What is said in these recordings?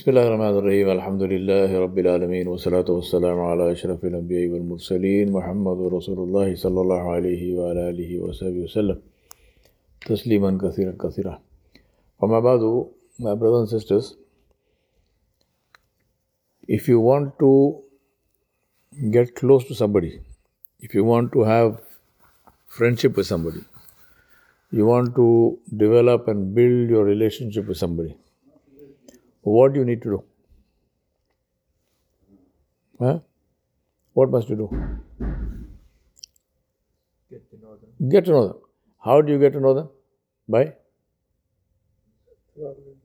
بسم الله الرحمن الرحيم الحمد لله رب العالمين والصلاة والسلام على أشرف الأنبياء والمرسلين محمد رسول الله صلى الله عليه وعلى آله وصحبه وسلم تسليما كثيرا كثيرا وما بعد my brothers and sisters if you want to get close to somebody if you want to have friendship with somebody you want to develop and build your relationship with somebody what do you need to do? Huh? What must you do? Get to know them. Get to know them. How do you get to know them? By Traveling.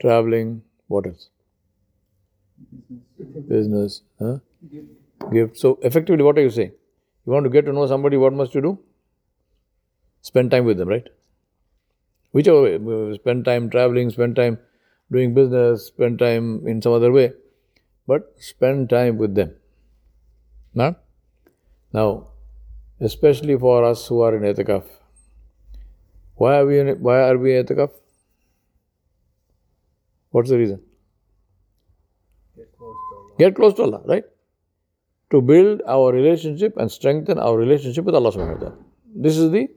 traveling. What else? Business. Huh? Gift. So, effectively, what are you saying? You want to get to know somebody, what must you do? Spend time with them, right? Whichever way. Spend time traveling, spend time doing business, spend time in some other way, but spend time with them. Now, now, especially for us who are in etikaf, why are we in, why are we in etikaf? What's the reason? Get close to Allah. Get close to Allah, right? To build our relationship and strengthen our relationship with Allah subhanahu wa ta'ala. This is the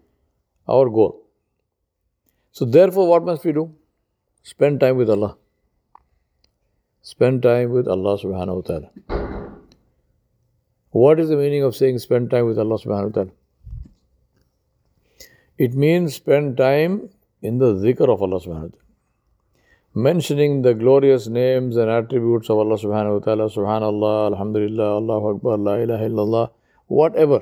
our goal. So therefore, what must we do? Spend time with Allah. Spend time with Allah subhanahu wa ta'ala. What is the meaning of saying spend time with Allah subhanahu wa ta'ala? It means spend time in the zikr of Allah subhanahu wa ta'ala. Mentioning the glorious names and attributes of Allah subhanahu wa ta'ala, subhanallah, alhamdulillah, Allahu Akbar, la ilaha illallah, whatever.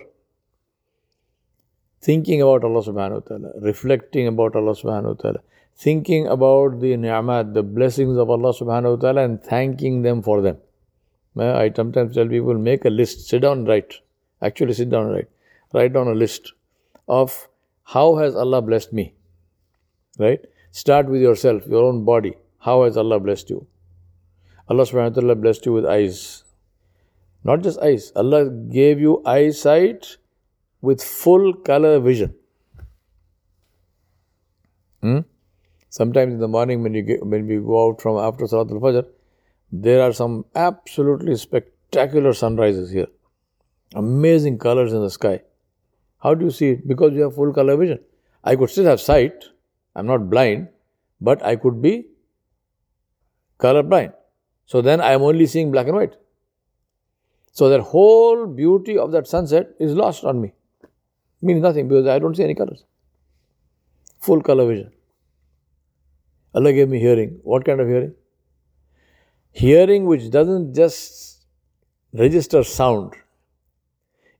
Thinking about Allah subhanahu wa ta'ala, reflecting about Allah subhanahu wa ta'ala, thinking about the ni'mat, the blessings of Allah subhanahu wa ta'ala and thanking them for them. I sometimes tell people, make a list, sit down write. Actually, sit down and write. Write down a list of how has Allah blessed me. Right? Start with yourself, your own body. How has Allah blessed you? Allah subhanahu wa ta'ala blessed you with eyes. Not just eyes. Allah gave you eyesight with full color vision. Hmm? Sometimes in the morning when you get, when we go out from after Salat al Fajr, there are some absolutely spectacular sunrises here. Amazing colors in the sky. How do you see it? Because you have full color vision. I could still have sight. I'm not blind, but I could be color blind. So then I am only seeing black and white. So that whole beauty of that sunset is lost on me. It Means nothing because I don't see any colors. Full color vision. Allah gave me hearing. What kind of hearing? Hearing which doesn't just register sound.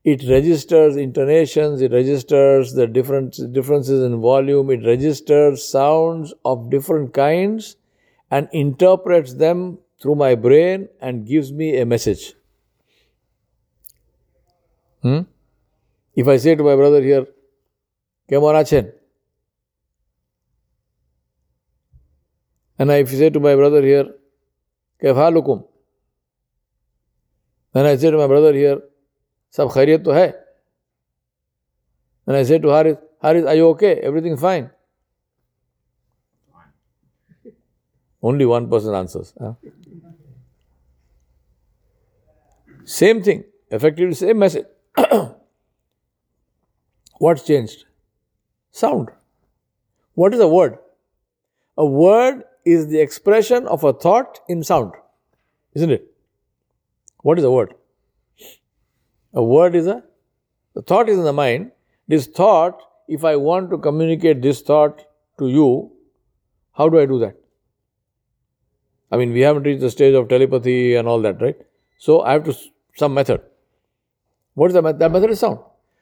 It registers intonations, it registers the different differences in volume, it registers sounds of different kinds and interprets them through my brain and gives me a message. Hmm? If I say to my brother here, Kemon Achen, And I say to my brother here, Kefalukum. Then I say to my brother here, Sab khairiyat to hai. Then I say to Harith, Harith, are you okay? Everything fine? Only one person answers. Huh? Same thing, effectively same message. What's changed? Sound. What is a word? A word is the expression of a thought in sound, isn't it? What is a word? A word is a the thought is in the mind. This thought, if I want to communicate this thought to you, how do I do that? I mean, we haven't reached the stage of telepathy and all that, right? So I have to some method. What is the method? That method is sound.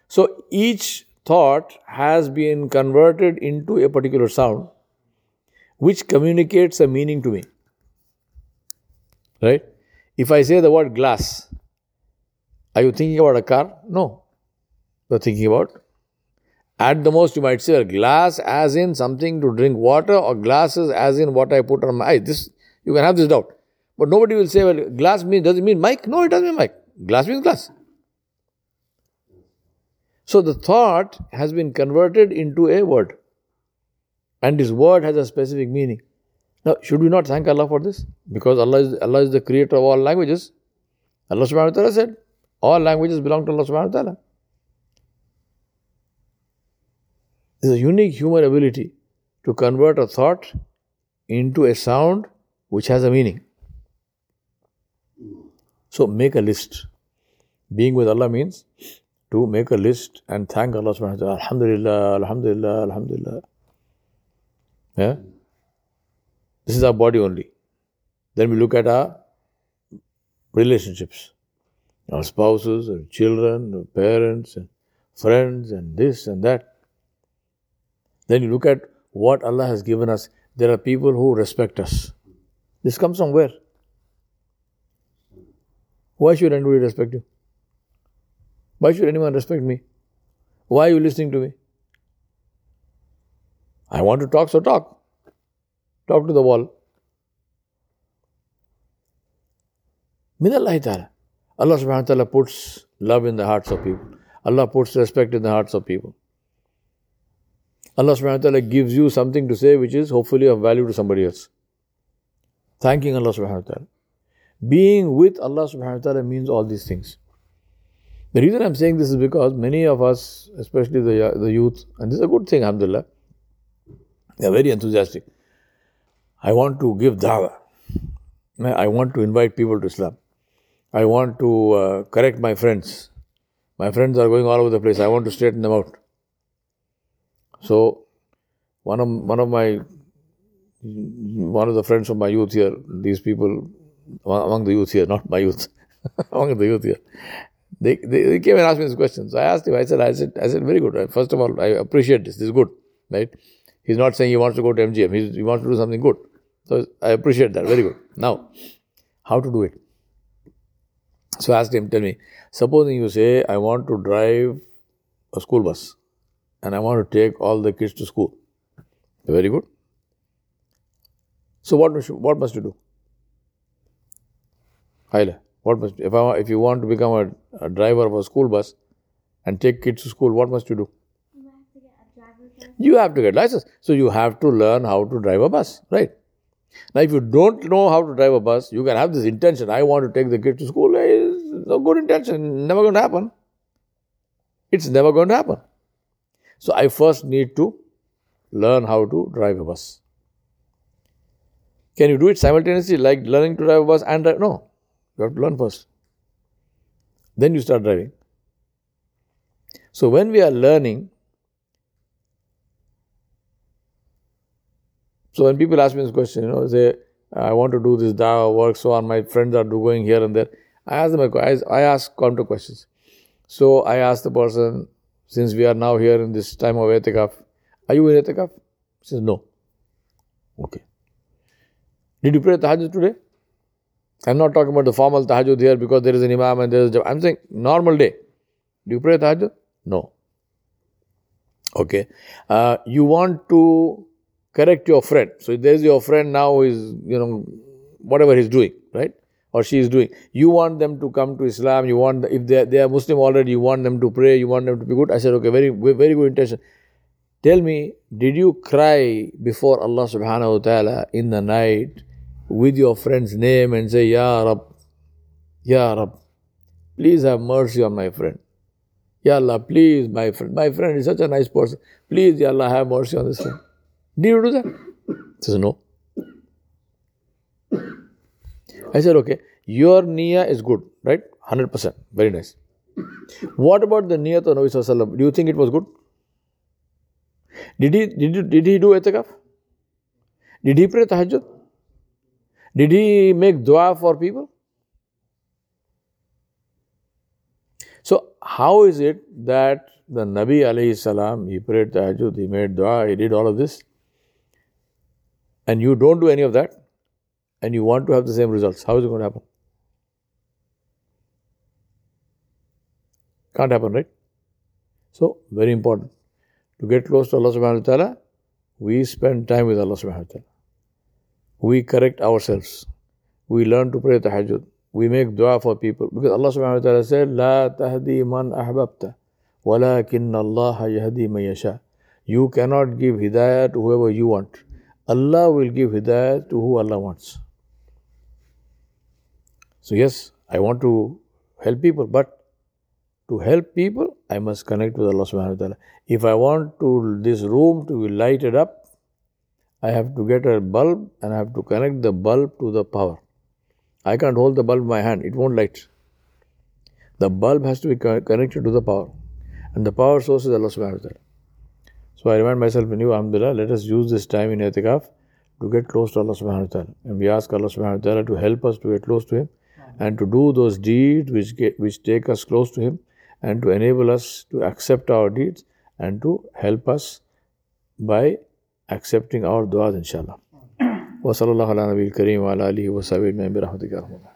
So each thought has been converted into a particular sound which communicates a meaning to me. Right? If I say the word glass, are you thinking about a car? No. You're thinking about, at the most, you might say a glass as in something to drink water, or glasses as in what I put on my eye. This you can have this doubt. But nobody will say, well, glass means does it mean mic? No, it doesn't mean mic. Glass means glass. So the thought has been converted into a word. And this word has a specific meaning. Now, should we not thank Allah for this? Because Allah is, Allah is the creator of all languages. Allah subhanahu wa ta'ala said, all languages belong to Allah subhanahu wa ta'ala. There's a unique human ability to convert a thought into a sound which has a meaning. So make a list. Being with Allah means to make a list and thank Allah subhanahu wa ta'ala. Alhamdulillah, Alhamdulillah, Alhamdulillah. Yeah? This is our body only. Then we look at our relationships. Our spouses, our children, our parents, and friends, and this and that. Then you look at what Allah has given us. There are people who respect us. This comes from where? Why should anybody respect you? Why should anyone respect me? Why are you listening to me? I want to talk, so talk. Talk to the wall. Min Allah Ta'ala. Allah subhanahu wa ta'ala puts love in the hearts of people. Allah puts respect in the hearts of people. Allah subhanahu wa ta'ala gives you something to say which is hopefully of value to somebody else. Thanking Allah subhanahu wa ta'ala. Being with Allah subhanahu wa ta'ala means all these things. The reason I'm saying this is because many of us, especially the, the youth, and this is a good thing, alhamdulillah, they are very enthusiastic. I want to give dawah. I want to invite people to Islam. I want to uh, correct my friends. My friends are going all over the place. I want to straighten them out. So, one of one of my one of the friends of my youth here, these people among the youth here, not my youth, among the youth here, they, they, they, came and asked me this question. So I asked him, I said, I said, I said, very good. First of all, I appreciate this. This is good, right? He's not saying he wants to go to MGM. He's, he wants to do something good. So I appreciate that. Very good. Now, how to do it? So I asked him, tell me, supposing you say, I want to drive a school bus and I want to take all the kids to school. Very good. So what what must you do? Haila, what must if I, if you want to become a, a driver of a school bus and take kids to school, what must you do? You have to get license. So you have to learn how to drive a bus, right? Now, if you don't know how to drive a bus, you can have this intention. I want to take the kid to school. It's no good intention. Never going to happen. It's never going to happen. So I first need to learn how to drive a bus. Can you do it simultaneously, like learning to drive a bus and drive? No. You have to learn first. Then you start driving. So when we are learning, so when people ask me this question, you know, say, I want to do this dawah work, so on, my friends are going here and there. I ask them, I ask counter questions. So I ask the person, since we are now here in this time of etikaf, are you in etikaf? He says, no. Okay. Did you pray tahajjud today? I'm not talking about the formal tahajjud here because there is an imam and there is a I'm saying normal day. Do you pray tahajjud? No. Okay. Uh, you want to correct your friend. So if there's your friend now is, you know, whatever he's doing, right? Or she is doing. You want them to come to Islam. You want, if they are, they are Muslim already, you want them to pray. You want them to be good. I said, okay, very, very good intention. Tell me, did you cry before Allah subhanahu wa ta'ala in the night with your friend's name and say, Ya Rab, Ya Rab, please have mercy on my friend. Ya Allah, please, my friend. My friend is such a nice person. Please, Ya Allah, have mercy on this friend. Did you do that? He says, No. I said, Okay, your niyyah is good, right? 100%. Very nice. What about the niyyah of Nabi Sallallahu Do you think it was good? Did he, did, he, did he do etikaf? Did he pray tahajjud? Did he make dua for people? So, how is it that the Nabi alayhi salam, he prayed tahajjud, he made dua, he did all of this, and you don't do any of that, and you want to have the same results? How is it going to happen? Can't happen, right? So, very important. To get close to Allah subhanahu wa ta'ala, we spend time with Allah subhanahu wa ta'ala. We correct ourselves. We learn to pray tahajjud. We make dua for people. Because Allah subhanahu wa ta'ala said, La tahdi man ahbabta, walakin Allah yahdi man. You cannot give hidayah to whoever you want. Allah will give hidayah to who Allah wants. So, yes, I want to help people, but to help people, I must connect with Allah subhanahu wa ta'ala. If I want to this room to be lighted up, I have to get a bulb and I have to connect the bulb to the power. I can't hold the bulb in my hand, it won't light. The bulb has to be connected to the power. And the power source is Allah subhanahu wa ta'ala. So I remind myself and you, Alhamdulillah, let us use this time in itikaf to get close to Allah subhanahu wa ta'ala. And we ask Allah subhanahu wa ta'ala to help us to get close to Him and to do those deeds which, get, which take us close to Him and to enable us to accept our deeds and to help us by accepting our du'as inshallah. وصلى الله على نبي الكريم وعلى آله وصحبه أجمعين برحمتك يا رب